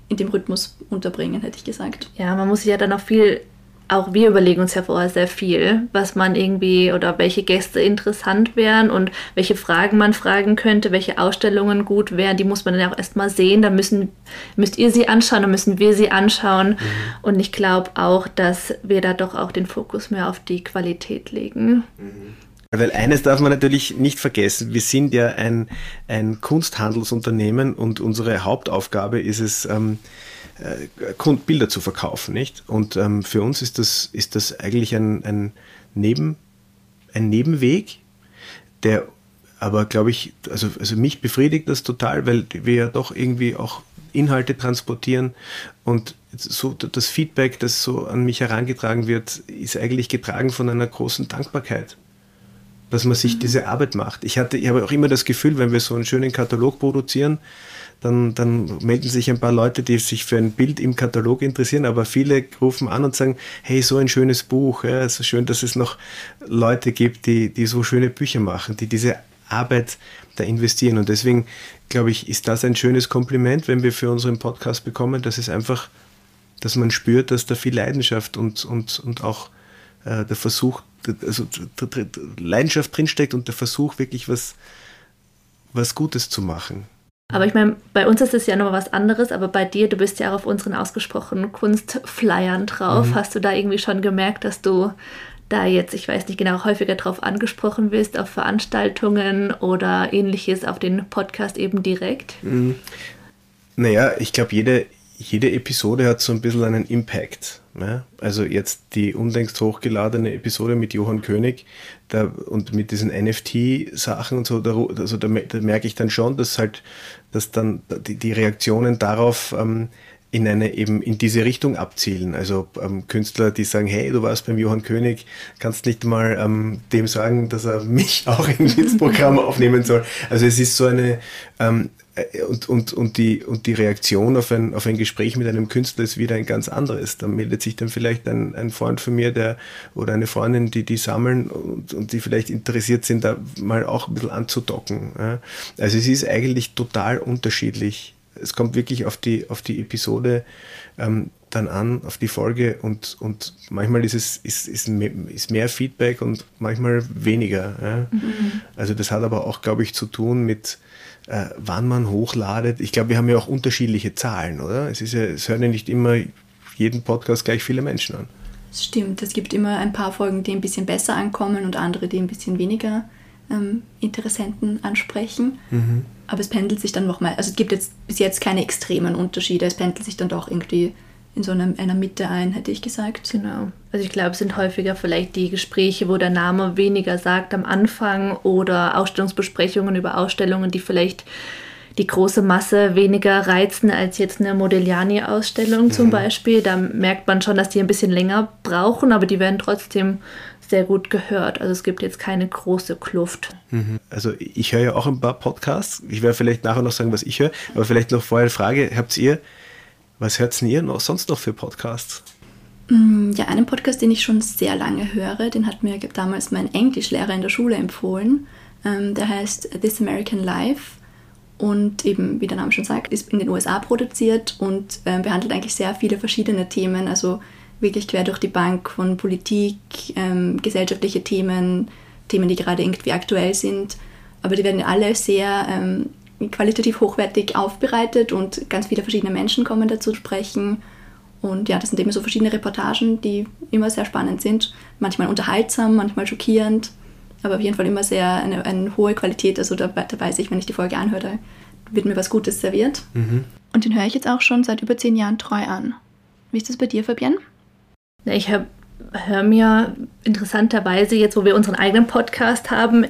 in dem Rhythmus unterbringen, hätte ich gesagt. Ja, man muss sich ja dann auch viel auch wir überlegen uns ja vorher sehr viel, was man irgendwie oder welche Gäste interessant wären und welche Fragen man fragen könnte, welche Ausstellungen gut wären. Die muss man dann ja auch erstmal sehen. Da müssen, müsst ihr sie anschauen, dann müssen wir sie anschauen. Mhm. Und ich glaube auch, dass wir da doch auch den Fokus mehr auf die Qualität legen. Mhm. Weil eines darf man natürlich nicht vergessen, wir sind ja ein, ein Kunsthandelsunternehmen und unsere Hauptaufgabe ist es, ähm, äh, Bilder zu verkaufen, nicht? Und ähm, für uns ist das, ist das eigentlich ein, ein, Neben, ein Nebenweg, der aber, glaube ich, also, also mich befriedigt das total, weil wir ja doch irgendwie auch Inhalte transportieren und so das Feedback, das so an mich herangetragen wird, ist eigentlich getragen von einer großen Dankbarkeit, dass man sich mhm. diese Arbeit macht. Ich hatte, ich habe auch immer das Gefühl, wenn wir so einen schönen Katalog produzieren, dann, dann melden sich ein paar Leute, die sich für ein Bild im Katalog interessieren, aber viele rufen an und sagen, hey, so ein schönes Buch, ja, es ist schön, dass es noch Leute gibt, die, die so schöne Bücher machen, die diese Arbeit da investieren. Und deswegen, glaube ich, ist das ein schönes Kompliment, wenn wir für unseren Podcast bekommen, dass es einfach, dass man spürt, dass da viel Leidenschaft und, und, und auch äh, der Versuch, also Leidenschaft drinsteckt und der Versuch, wirklich was, was Gutes zu machen. Aber ich meine, bei uns ist es ja noch was anderes, aber bei dir, du bist ja auch auf unseren ausgesprochenen Kunstflyern drauf. Mhm. Hast du da irgendwie schon gemerkt, dass du da jetzt, ich weiß nicht genau, häufiger drauf angesprochen wirst, auf Veranstaltungen oder ähnliches, auf den Podcast eben direkt? Mhm. Naja, ich glaube, jede, jede Episode hat so ein bisschen einen Impact. Ne? Also jetzt die unlängst hochgeladene Episode mit Johann König da, und mit diesen NFT-Sachen und so, da, also da, da, merke ich dann schon, dass halt, dass dann die, die Reaktionen darauf ähm, in eine eben in diese Richtung abzielen. Also ähm, Künstler, die sagen, hey, du warst beim Johann König, kannst nicht mal ähm, dem sagen, dass er mich auch ins Programm aufnehmen soll. Also es ist so eine ähm, äh, und, und, und, die, und die Reaktion auf ein, auf ein Gespräch mit einem Künstler ist wieder ein ganz anderes. Da meldet sich dann vielleicht ein, ein Freund von mir, der oder eine Freundin, die die sammeln und, und die vielleicht interessiert sind, da mal auch ein bisschen anzudocken. Also es ist eigentlich total unterschiedlich es kommt wirklich auf die, auf die Episode ähm, dann an, auf die Folge und, und manchmal ist es ist, ist, mehr, ist mehr Feedback und manchmal weniger. Ja? Mhm. Also das hat aber auch, glaube ich, zu tun mit äh, wann man hochladet. Ich glaube, wir haben ja auch unterschiedliche Zahlen, oder? Es ist ja, es hören ja nicht immer jeden Podcast gleich viele Menschen an. Das stimmt, es gibt immer ein paar Folgen, die ein bisschen besser ankommen und andere, die ein bisschen weniger ähm, Interessenten ansprechen. Mhm. Aber es pendelt sich dann nochmal, also es gibt jetzt bis jetzt keine extremen Unterschiede, es pendelt sich dann doch irgendwie in so einer, einer Mitte ein, hätte ich gesagt. Genau. Also ich glaube, es sind häufiger vielleicht die Gespräche, wo der Name weniger sagt am Anfang oder Ausstellungsbesprechungen über Ausstellungen, die vielleicht die große Masse weniger reizen als jetzt eine Modigliani-Ausstellung zum mhm. Beispiel. Da merkt man schon, dass die ein bisschen länger brauchen, aber die werden trotzdem sehr gut gehört. Also es gibt jetzt keine große Kluft. Mhm. Also ich höre ja auch ein paar Podcasts. Ich werde vielleicht nachher noch sagen, was ich höre, aber vielleicht noch vorher eine Frage. Habt ihr, was hört ihr noch, sonst noch für Podcasts? Mm, ja, einen Podcast, den ich schon sehr lange höre, den hat mir damals mein Englischlehrer in der Schule empfohlen. Ähm, der heißt This American Life und eben, wie der Name schon sagt, ist in den USA produziert und äh, behandelt eigentlich sehr viele verschiedene Themen. Also wirklich quer durch die Bank von Politik, ähm, gesellschaftliche Themen, Themen, die gerade irgendwie aktuell sind. Aber die werden alle sehr ähm, qualitativ hochwertig aufbereitet und ganz viele verschiedene Menschen kommen dazu sprechen. Und ja, das sind eben so verschiedene Reportagen, die immer sehr spannend sind. Manchmal unterhaltsam, manchmal schockierend, aber auf jeden Fall immer sehr eine, eine hohe Qualität. Also da, da, weiß ich, wenn ich die Folge anhöre, wird mir was Gutes serviert. Mhm. Und den höre ich jetzt auch schon seit über zehn Jahren treu an. Wie ist das bei dir, Fabienne? Ich höre hör mir interessanterweise jetzt, wo wir unseren eigenen Podcast haben,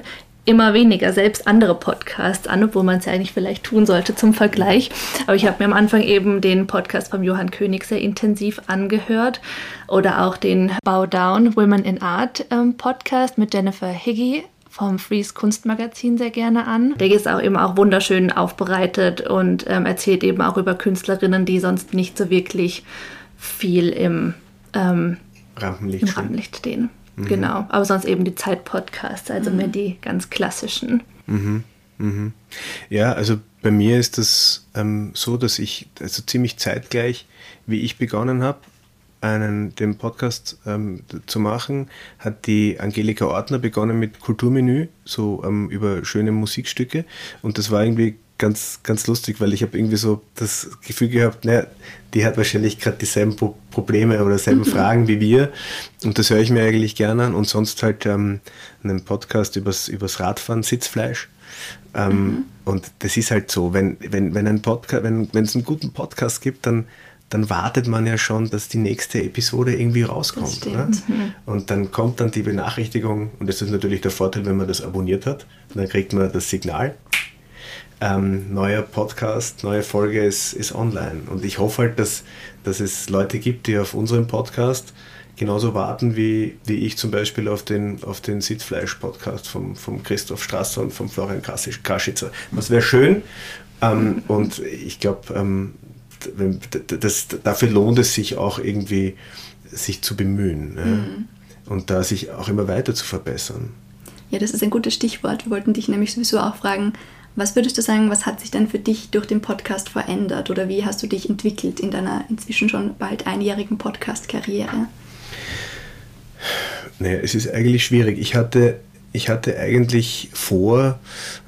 immer weniger selbst andere Podcasts an, obwohl man es ja eigentlich vielleicht tun sollte zum Vergleich. Aber ich habe mir am Anfang eben den Podcast vom Johann König sehr intensiv angehört oder auch den Bow Down Women in Art ähm, Podcast mit Jennifer Higgy vom Freeze Kunstmagazin sehr gerne an. Der ist auch eben auch wunderschön aufbereitet und ähm, erzählt eben auch über Künstlerinnen, die sonst nicht so wirklich viel im ähm, Rampenlicht, im Rampenlicht stehen. Mhm. Genau, aber sonst eben die Zeit-Podcasts, also mhm. mehr die ganz klassischen. Mhm. Mhm. Ja, also bei mir ist das ähm, so, dass ich also ziemlich zeitgleich, wie ich begonnen habe, einen, den Podcast ähm, zu machen, hat die Angelika Ortner begonnen mit Kulturmenü, so ähm, über schöne Musikstücke. Und das war irgendwie ganz, ganz lustig, weil ich habe irgendwie so das Gefühl gehabt, naja, die hat wahrscheinlich gerade dieselben Pro Probleme oder dieselben mhm. Fragen wie wir. Und das höre ich mir eigentlich gerne an. Und sonst halt ähm, einen Podcast übers, übers Radfahren, Sitzfleisch. Ähm, mhm. Und das ist halt so, wenn, wenn, wenn ein Podcast, wenn es einen guten Podcast gibt, dann, dann wartet man ja schon, dass die nächste Episode irgendwie rauskommt. Ne? Mhm. Und dann kommt dann die Benachrichtigung, und das ist natürlich der Vorteil, wenn man das abonniert hat, dann kriegt man das Signal ähm, neuer Podcast, neue Folge ist, ist online. Und ich hoffe halt, dass, dass es Leute gibt, die auf unseren Podcast genauso warten wie, wie ich zum Beispiel auf den, auf den Sitzfleisch-Podcast vom, vom Christoph Strasser und vom Florian Kaschitzer. Das wäre schön. Ähm, und ich glaube, ähm, dafür lohnt es sich auch irgendwie, sich zu bemühen. Ne? Mhm. Und da sich auch immer weiter zu verbessern. Ja, das ist ein gutes Stichwort. Wir wollten dich nämlich sowieso auch fragen, was würdest du sagen, was hat sich denn für dich durch den Podcast verändert oder wie hast du dich entwickelt in deiner inzwischen schon bald einjährigen Podcast-Karriere? Naja, es ist eigentlich schwierig. Ich hatte, ich hatte eigentlich vor,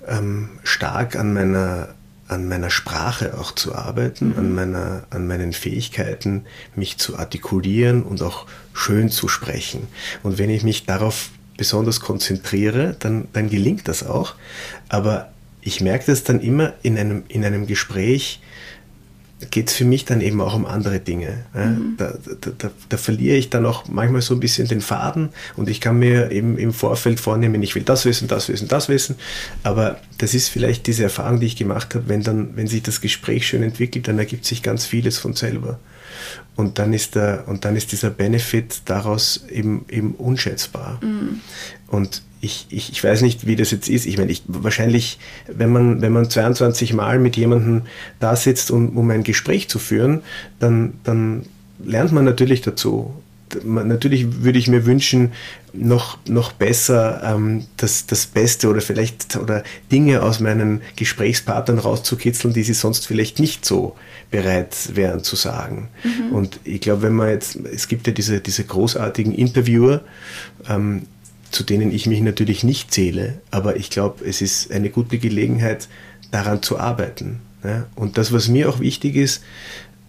ähm, stark an meiner, an meiner Sprache auch zu arbeiten, mhm. an, meiner, an meinen Fähigkeiten, mich zu artikulieren und auch schön zu sprechen. Und wenn ich mich darauf besonders konzentriere, dann, dann gelingt das auch. Aber ich merke das dann immer in einem, in einem Gespräch, geht es für mich dann eben auch um andere Dinge. Mhm. Da, da, da, da, verliere ich dann auch manchmal so ein bisschen den Faden und ich kann mir eben im Vorfeld vornehmen, ich will das wissen, das wissen, das wissen. Aber das ist vielleicht diese Erfahrung, die ich gemacht habe, wenn dann, wenn sich das Gespräch schön entwickelt, dann ergibt sich ganz vieles von selber. Und dann ist der, und dann ist dieser Benefit daraus eben, eben unschätzbar. Mhm. Und ich, ich, ich weiß nicht, wie das jetzt ist. Ich meine, ich, wahrscheinlich, wenn man, wenn man 22 Mal mit jemandem da sitzt, um, um ein Gespräch zu führen, dann, dann lernt man natürlich dazu. Natürlich würde ich mir wünschen, noch, noch besser ähm, das, das Beste oder vielleicht oder Dinge aus meinen Gesprächspartnern rauszukitzeln, die sie sonst vielleicht nicht so bereit wären zu sagen. Mhm. Und ich glaube, wenn man jetzt, es gibt ja diese, diese großartigen Interviewer, ähm, zu denen ich mich natürlich nicht zähle, aber ich glaube, es ist eine gute Gelegenheit, daran zu arbeiten. Ja? Und das, was mir auch wichtig ist,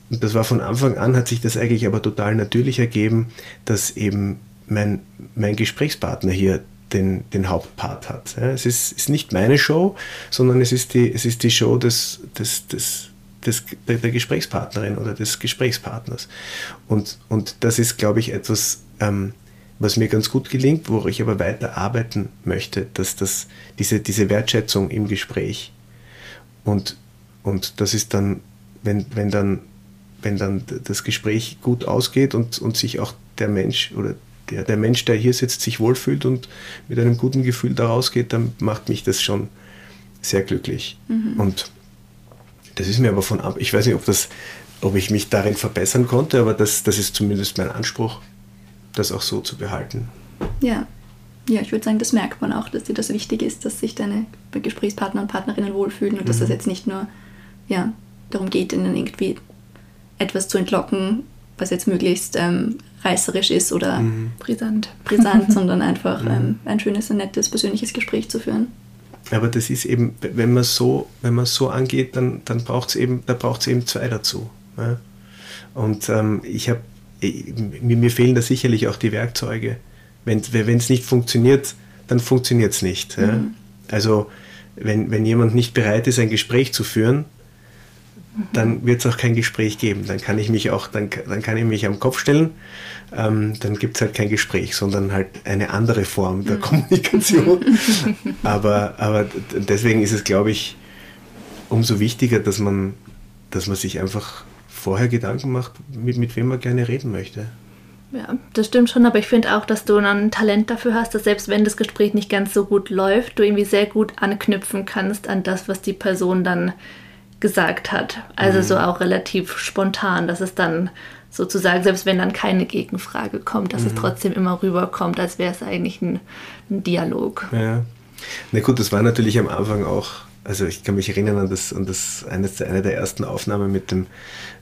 und das war von Anfang an, hat sich das eigentlich aber total natürlich ergeben, dass eben mein, mein Gesprächspartner hier den, den Hauptpart hat. Es ist, ist nicht meine Show, sondern es ist die, es ist die Show des, des, des, des, der, der Gesprächspartnerin oder des Gesprächspartners. Und, und das ist, glaube ich, etwas, ähm, was mir ganz gut gelingt, wo ich aber weiter arbeiten möchte, dass das, diese, diese Wertschätzung im Gespräch und, und das ist dann, wenn, wenn dann, wenn dann das Gespräch gut ausgeht und, und sich auch der Mensch oder der, der Mensch, der hier sitzt, sich wohlfühlt und mit einem guten Gefühl da rausgeht, dann macht mich das schon sehr glücklich. Mhm. Und das ist mir aber von ab. Ich weiß nicht, ob, das, ob ich mich darin verbessern konnte, aber das, das ist zumindest mein Anspruch das auch so zu behalten. Ja. Ja, ich würde sagen, das merkt man auch, dass dir das wichtig ist, dass sich deine Gesprächspartner und Partnerinnen wohlfühlen und mhm. dass das jetzt nicht nur ja, darum geht, ihnen irgendwie etwas zu entlocken, was jetzt möglichst ähm, reißerisch ist oder mhm. brisant, brisant sondern einfach mhm. ähm, ein schönes, ein nettes, persönliches Gespräch zu führen. Aber das ist eben, wenn man so, wenn man so angeht, dann, dann braucht es eben, da braucht es eben zwei dazu. Ja? Und ähm, ich habe mir, mir fehlen da sicherlich auch die Werkzeuge. Wenn es nicht funktioniert, dann funktioniert es nicht. Mhm. Ja? Also wenn, wenn jemand nicht bereit ist, ein Gespräch zu führen, dann wird es auch kein Gespräch geben. Dann kann ich mich auch, dann, dann kann ich mich am Kopf stellen, ähm, dann gibt es halt kein Gespräch, sondern halt eine andere Form der mhm. Kommunikation. aber, aber deswegen ist es, glaube ich, umso wichtiger, dass man, dass man sich einfach vorher Gedanken macht, mit, mit wem man gerne reden möchte. Ja, das stimmt schon, aber ich finde auch, dass du ein Talent dafür hast, dass selbst wenn das Gespräch nicht ganz so gut läuft, du irgendwie sehr gut anknüpfen kannst an das, was die Person dann gesagt hat. Also mhm. so auch relativ spontan, dass es dann sozusagen, selbst wenn dann keine Gegenfrage kommt, dass mhm. es trotzdem immer rüberkommt, als wäre es eigentlich ein, ein Dialog. Ja. Na gut, das war natürlich am Anfang auch also ich kann mich erinnern an das, an das eines, eine der ersten Aufnahmen mit dem,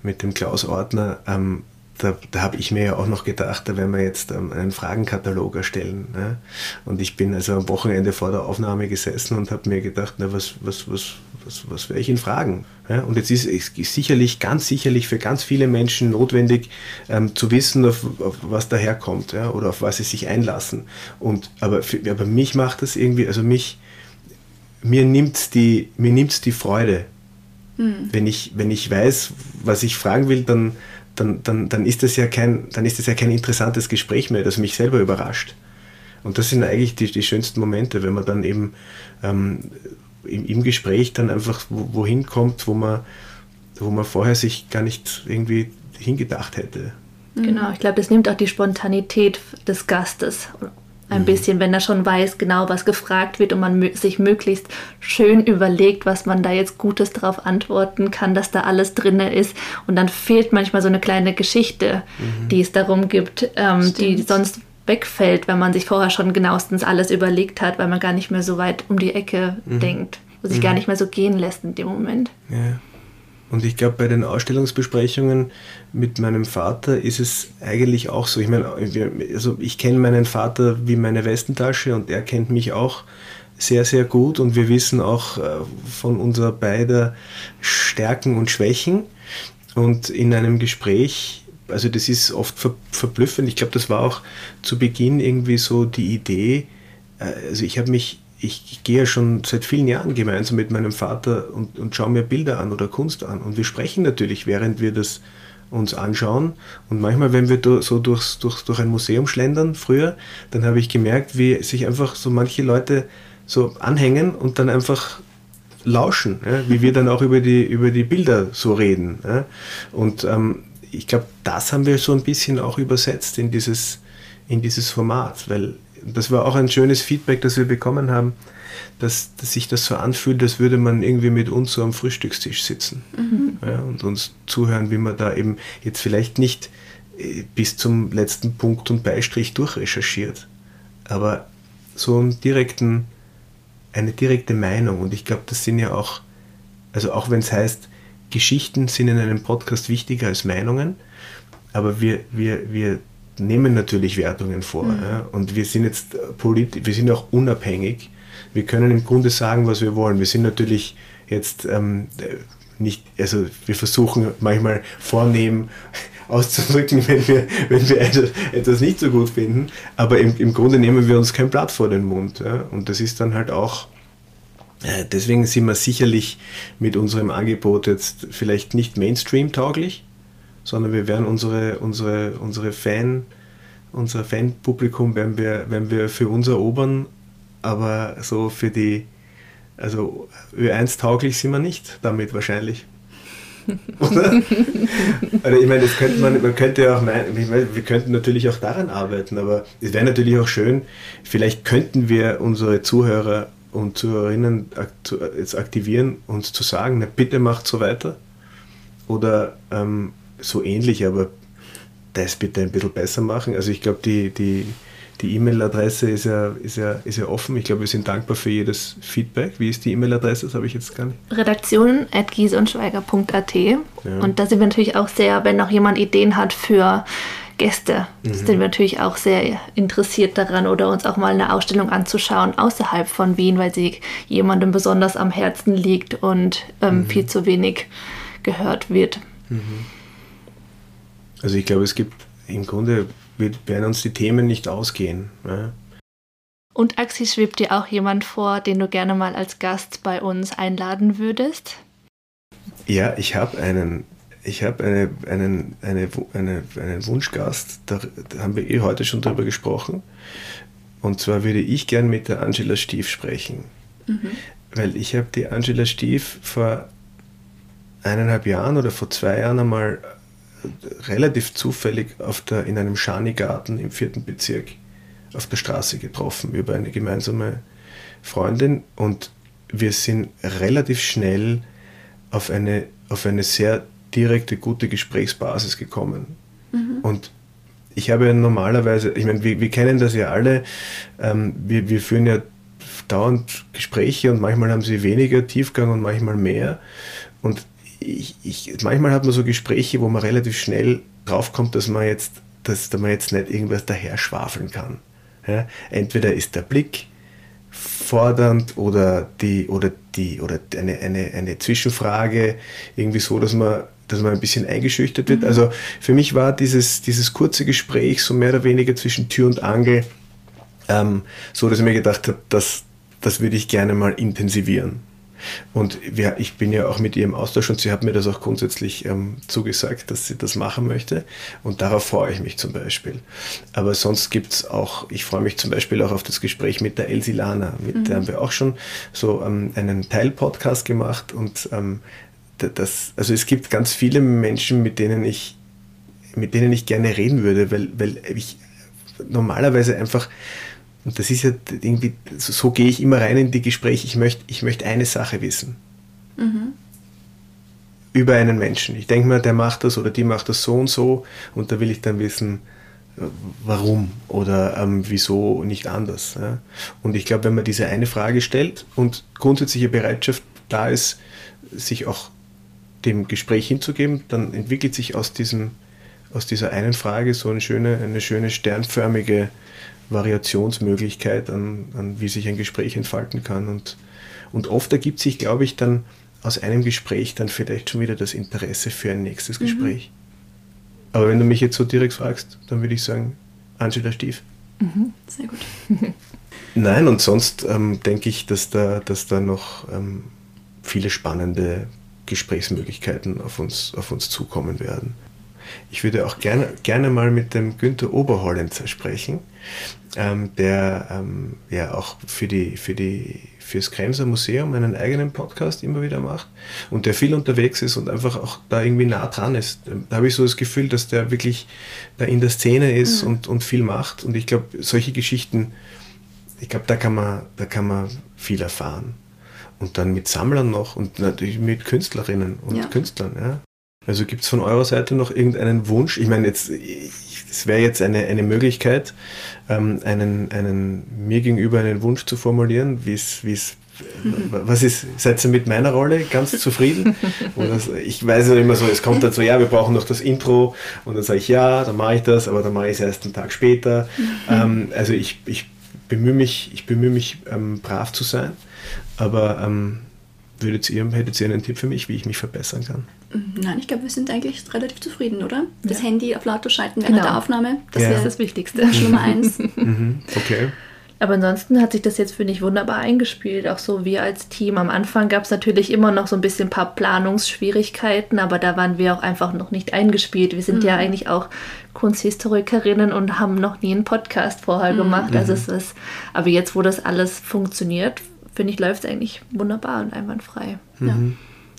mit dem Klaus Ortner. Ähm, da, da habe ich mir ja auch noch gedacht, da werden wir jetzt ähm, einen Fragenkatalog erstellen. Ne? Und ich bin also am Wochenende vor der Aufnahme gesessen und habe mir gedacht, na, was, was, was, was, was werde ich ihn fragen? Ja? Und jetzt ist es sicherlich, ganz sicherlich für ganz viele Menschen notwendig ähm, zu wissen, auf, auf was daherkommt ja? oder auf was sie sich einlassen. Und, aber, für, aber mich macht das irgendwie, also mich, mir nimmt die, mir nimmt's die Freude. Mhm. Wenn, ich, wenn ich weiß, was ich fragen will, dann, dann, dann, dann, ist das ja kein, dann ist das ja kein interessantes Gespräch mehr, das mich selber überrascht. Und das sind eigentlich die, die schönsten Momente, wenn man dann eben ähm, im, im, Gespräch dann einfach wohin kommt, wo man, wo man vorher sich gar nicht irgendwie hingedacht hätte. Genau, ich glaube, das nimmt auch die Spontanität des Gastes ein mhm. bisschen, wenn er schon weiß, genau was gefragt wird und man sich möglichst schön überlegt, was man da jetzt Gutes darauf antworten kann, dass da alles drin ist. Und dann fehlt manchmal so eine kleine Geschichte, mhm. die es darum gibt, ähm, die sonst wegfällt, wenn man sich vorher schon genauestens alles überlegt hat, weil man gar nicht mehr so weit um die Ecke mhm. denkt und sich gar mhm. nicht mehr so gehen lässt in dem Moment. Ja. Und ich glaube, bei den Ausstellungsbesprechungen mit meinem Vater ist es eigentlich auch so. Ich meine, also ich kenne meinen Vater wie meine Westentasche und er kennt mich auch sehr, sehr gut und wir wissen auch äh, von unserer beider Stärken und Schwächen. Und in einem Gespräch, also das ist oft verblüffend, ich glaube, das war auch zu Beginn irgendwie so die Idee, äh, also ich habe mich ich, gehe schon seit vielen Jahren gemeinsam mit meinem Vater und, und schaue mir Bilder an oder Kunst an. Und wir sprechen natürlich, während wir das uns anschauen. Und manchmal, wenn wir so durchs, durch, durch ein Museum schlendern, früher, dann habe ich gemerkt, wie sich einfach so manche Leute so anhängen und dann einfach lauschen, ja, wie wir dann auch über die, über die Bilder so reden. Ja. Und ähm, ich glaube, das haben wir so ein bisschen auch übersetzt in dieses, in dieses Format, weil das war auch ein schönes Feedback, das wir bekommen haben, dass, dass sich das so anfühlt, als würde man irgendwie mit uns so am Frühstückstisch sitzen mhm. ja, und uns zuhören, wie man da eben jetzt vielleicht nicht äh, bis zum letzten Punkt und Beistrich durchrecherchiert, aber so einen direkten, eine direkte Meinung. Und ich glaube, das sind ja auch, also auch wenn es heißt, Geschichten sind in einem Podcast wichtiger als Meinungen, aber wir, wir, wir nehmen natürlich Wertungen vor. Mhm. Ja, und wir sind jetzt politisch, wir sind auch unabhängig. Wir können im Grunde sagen, was wir wollen. Wir sind natürlich jetzt ähm, nicht, also wir versuchen manchmal vornehm auszudrücken, wenn wir, wenn wir etwas nicht so gut finden, aber im, im Grunde nehmen wir uns kein Blatt vor den Mund. Ja? Und das ist dann halt auch, äh, deswegen sind wir sicherlich mit unserem Angebot jetzt vielleicht nicht Mainstream-tauglich, sondern wir werden unsere, unsere, unsere Fan, unser Fanpublikum werden wir, werden wir für uns erobern, aber so für die, also Ö1 tauglich sind wir nicht damit wahrscheinlich. Oder? also ich meine, das könnte man, man könnte ja auch meinen, wir könnten natürlich auch daran arbeiten, aber es wäre natürlich auch schön, vielleicht könnten wir unsere Zuhörer und Zuhörerinnen jetzt aktivieren, uns zu sagen, na, bitte macht so weiter. Oder ähm, so ähnlich, aber das bitte ein bisschen besser machen. Also ich glaube, die, die, die E-Mail-Adresse ist ja, ist, ja, ist ja offen. Ich glaube, wir sind dankbar für jedes Feedback. Wie ist die E-Mail-Adresse? Das habe ich jetzt gar nicht. Redaktion at gieseundschweiger.at. Ja. Und da sind wir natürlich auch sehr, wenn noch jemand Ideen hat für Gäste, mhm. sind wir natürlich auch sehr interessiert daran oder uns auch mal eine Ausstellung anzuschauen außerhalb von Wien, weil sie jemandem besonders am Herzen liegt und ähm, mhm. viel zu wenig gehört wird. Mhm. Also ich glaube, es gibt im Grunde werden uns die Themen nicht ausgehen. Ja. Und Axi, schwebt dir auch jemand vor, den du gerne mal als Gast bei uns einladen würdest? Ja, ich habe einen, ich habe eine, einen, eine, eine, einen Wunschgast, da, da, haben wir eh heute schon drüber gesprochen. Und zwar würde ich gern mit der Angela Stief sprechen. Mhm. Weil ich habe die Angela Stief vor eineinhalb Jahren oder vor zwei Jahren einmal relativ zufällig auf der, in einem Schani-Garten im vierten Bezirk auf der Straße getroffen über eine gemeinsame Freundin und wir sind relativ schnell auf eine, auf eine sehr direkte, gute Gesprächsbasis gekommen. Mhm. Und ich habe ja normalerweise, ich meine, wir, wir kennen das ja alle, ähm, wir, wir führen ja dauernd Gespräche und manchmal haben sie weniger Tiefgang und manchmal mehr. Und ich, ich, manchmal hat man so Gespräche, wo man relativ schnell draufkommt, dass man jetzt, dass man jetzt nicht irgendwas daher schwafeln kann. Ja? Entweder ist der Blick fordernd oder die oder die oder eine, eine, eine Zwischenfrage irgendwie so, dass man dass man ein bisschen eingeschüchtert wird. Mhm. Also für mich war dieses, dieses kurze Gespräch so mehr oder weniger zwischen Tür und Angel ähm, so, dass ich mir gedacht habe, das, das würde ich gerne mal intensivieren. Und wir, ich bin ja auch mit ihr im Austausch und sie hat mir das auch grundsätzlich ähm, zugesagt, dass sie das machen möchte. Und darauf freue ich mich zum Beispiel. Aber sonst gibt es auch, ich freue mich zum Beispiel auch auf das Gespräch mit der Elsie Lana. Mit mhm. der haben wir auch schon so ähm, einen Teil-Podcast gemacht. Und ähm, das, also es gibt ganz viele Menschen, mit denen ich, mit denen ich gerne reden würde, weil, weil ich normalerweise einfach und das ist ja irgendwie, so, so gehe ich immer rein in die Gespräche. Ich möchte ich möcht eine Sache wissen. Mhm. Über einen Menschen. Ich denke mal, der macht das oder die macht das so und so. Und da will ich dann wissen, warum oder ähm, wieso nicht anders. Ja? Und ich glaube, wenn man diese eine Frage stellt und grundsätzliche Bereitschaft da ist, sich auch dem Gespräch hinzugeben, dann entwickelt sich aus, diesem, aus dieser einen Frage so eine schöne, eine schöne sternförmige Variationsmöglichkeit, an, an wie sich ein Gespräch entfalten kann. Und, und oft ergibt sich, glaube ich, dann aus einem Gespräch dann vielleicht schon wieder das Interesse für ein nächstes mhm. Gespräch. Aber wenn du mich jetzt so direkt fragst, dann würde ich sagen, Angela Stief. Mhm. Sehr gut. Nein, und sonst ähm, denke ich, dass da, dass da noch ähm, viele spannende Gesprächsmöglichkeiten auf uns, auf uns zukommen werden. Ich würde auch gerne, gerne mal mit dem Günther Oberhollenzer sprechen, ähm, der ähm, ja auch für die, für die fürs Kremser Museum einen eigenen Podcast immer wieder macht und der viel unterwegs ist und einfach auch da irgendwie nah dran ist. Da habe ich so das Gefühl, dass der wirklich da in der Szene ist mhm. und, und viel macht. Und ich glaube, solche Geschichten, ich glaube, da kann man, da kann man viel erfahren. Und dann mit Sammlern noch und natürlich mit Künstlerinnen und ja. Künstlern. Ja. Also gibt es von eurer Seite noch irgendeinen Wunsch? Ich meine, jetzt, es wäre jetzt eine, eine Möglichkeit, ähm, einen, einen, mir gegenüber einen Wunsch zu formulieren, wie es, wie es was ist, seid ihr mit meiner Rolle ganz zufrieden? Oder ich weiß ja immer so, es kommt dann so, ja, wir brauchen noch das Intro und dann sage ich ja, dann mache ich das, aber dann mache ich es erst einen Tag später. Ähm, also ich, ich bemühe mich, ich bemühe mich ähm, brav zu sein, aber ähm, würdet ihr, hättet ihr einen Tipp für mich, wie ich mich verbessern kann? Nein, ich glaube, wir sind eigentlich relativ zufrieden, oder? Das ja. Handy auf Lauter schalten während genau. der Aufnahme, das ja. wäre das Wichtigste. Nummer eins. Mhm. Okay. Aber ansonsten hat sich das jetzt, finde ich, wunderbar eingespielt. Auch so wir als Team. Am Anfang gab es natürlich immer noch so ein bisschen ein paar Planungsschwierigkeiten, aber da waren wir auch einfach noch nicht eingespielt. Wir sind mhm. ja eigentlich auch Kunsthistorikerinnen und haben noch nie einen Podcast vorher mhm. gemacht. Also es ist, aber jetzt, wo das alles funktioniert, finde ich, läuft es eigentlich wunderbar und einwandfrei. Mhm. Ja.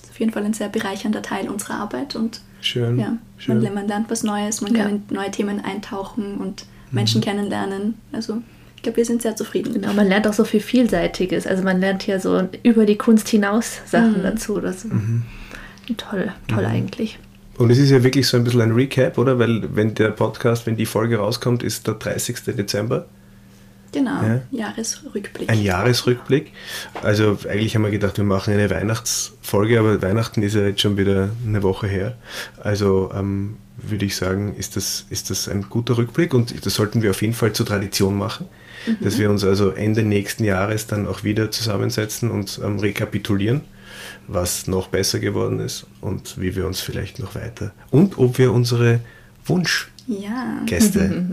ist auf jeden Fall ein sehr bereichernder Teil unserer Arbeit und Schön. Ja, Schön. Man, man, lernt was Neues, man kann in neue Themen eintauchen und Menschen mhm. kennenlernen. Also ich glaube, wir sind sehr zufrieden. Genau, man lernt auch so viel Vielseitiges. Also man lernt ja so über die Kunst hinaus Sachen mhm. dazu. Das mhm. toll, toll mhm. eigentlich. Und es ist ja wirklich so ein bisschen ein Recap, oder? Weil wenn der Podcast, wenn die Folge rauskommt, ist der 30. Dezember. Genau, ja. Jahresrückblick. Ein Jahresrückblick. Also eigentlich haben wir gedacht, wir machen eine Weihnachtsfolge, aber Weihnachten ist ja jetzt schon wieder eine Woche her. Also ähm, würde ich sagen, ist das, ist das ein guter Rückblick und das sollten wir auf jeden Fall zur Tradition machen, mhm. dass wir uns also Ende nächsten Jahres dann auch wieder zusammensetzen und ähm, rekapitulieren, was noch besser geworden ist und wie wir uns vielleicht noch weiter und ob wir unsere Wunschgäste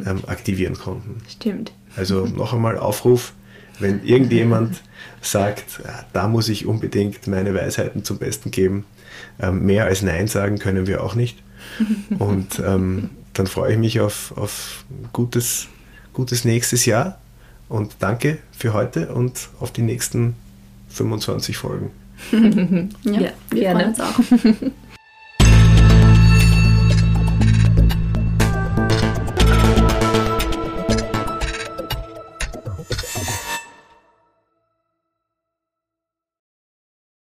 ja. ähm, aktivieren konnten. Stimmt. Also noch einmal Aufruf, wenn irgendjemand sagt, da muss ich unbedingt meine Weisheiten zum Besten geben, ähm, mehr als Nein sagen können wir auch nicht. Und ähm, dann freue ich mich auf, auf gutes, gutes nächstes Jahr und danke für heute und auf die nächsten 25 Folgen. ja, wir gerne. freuen uns auch.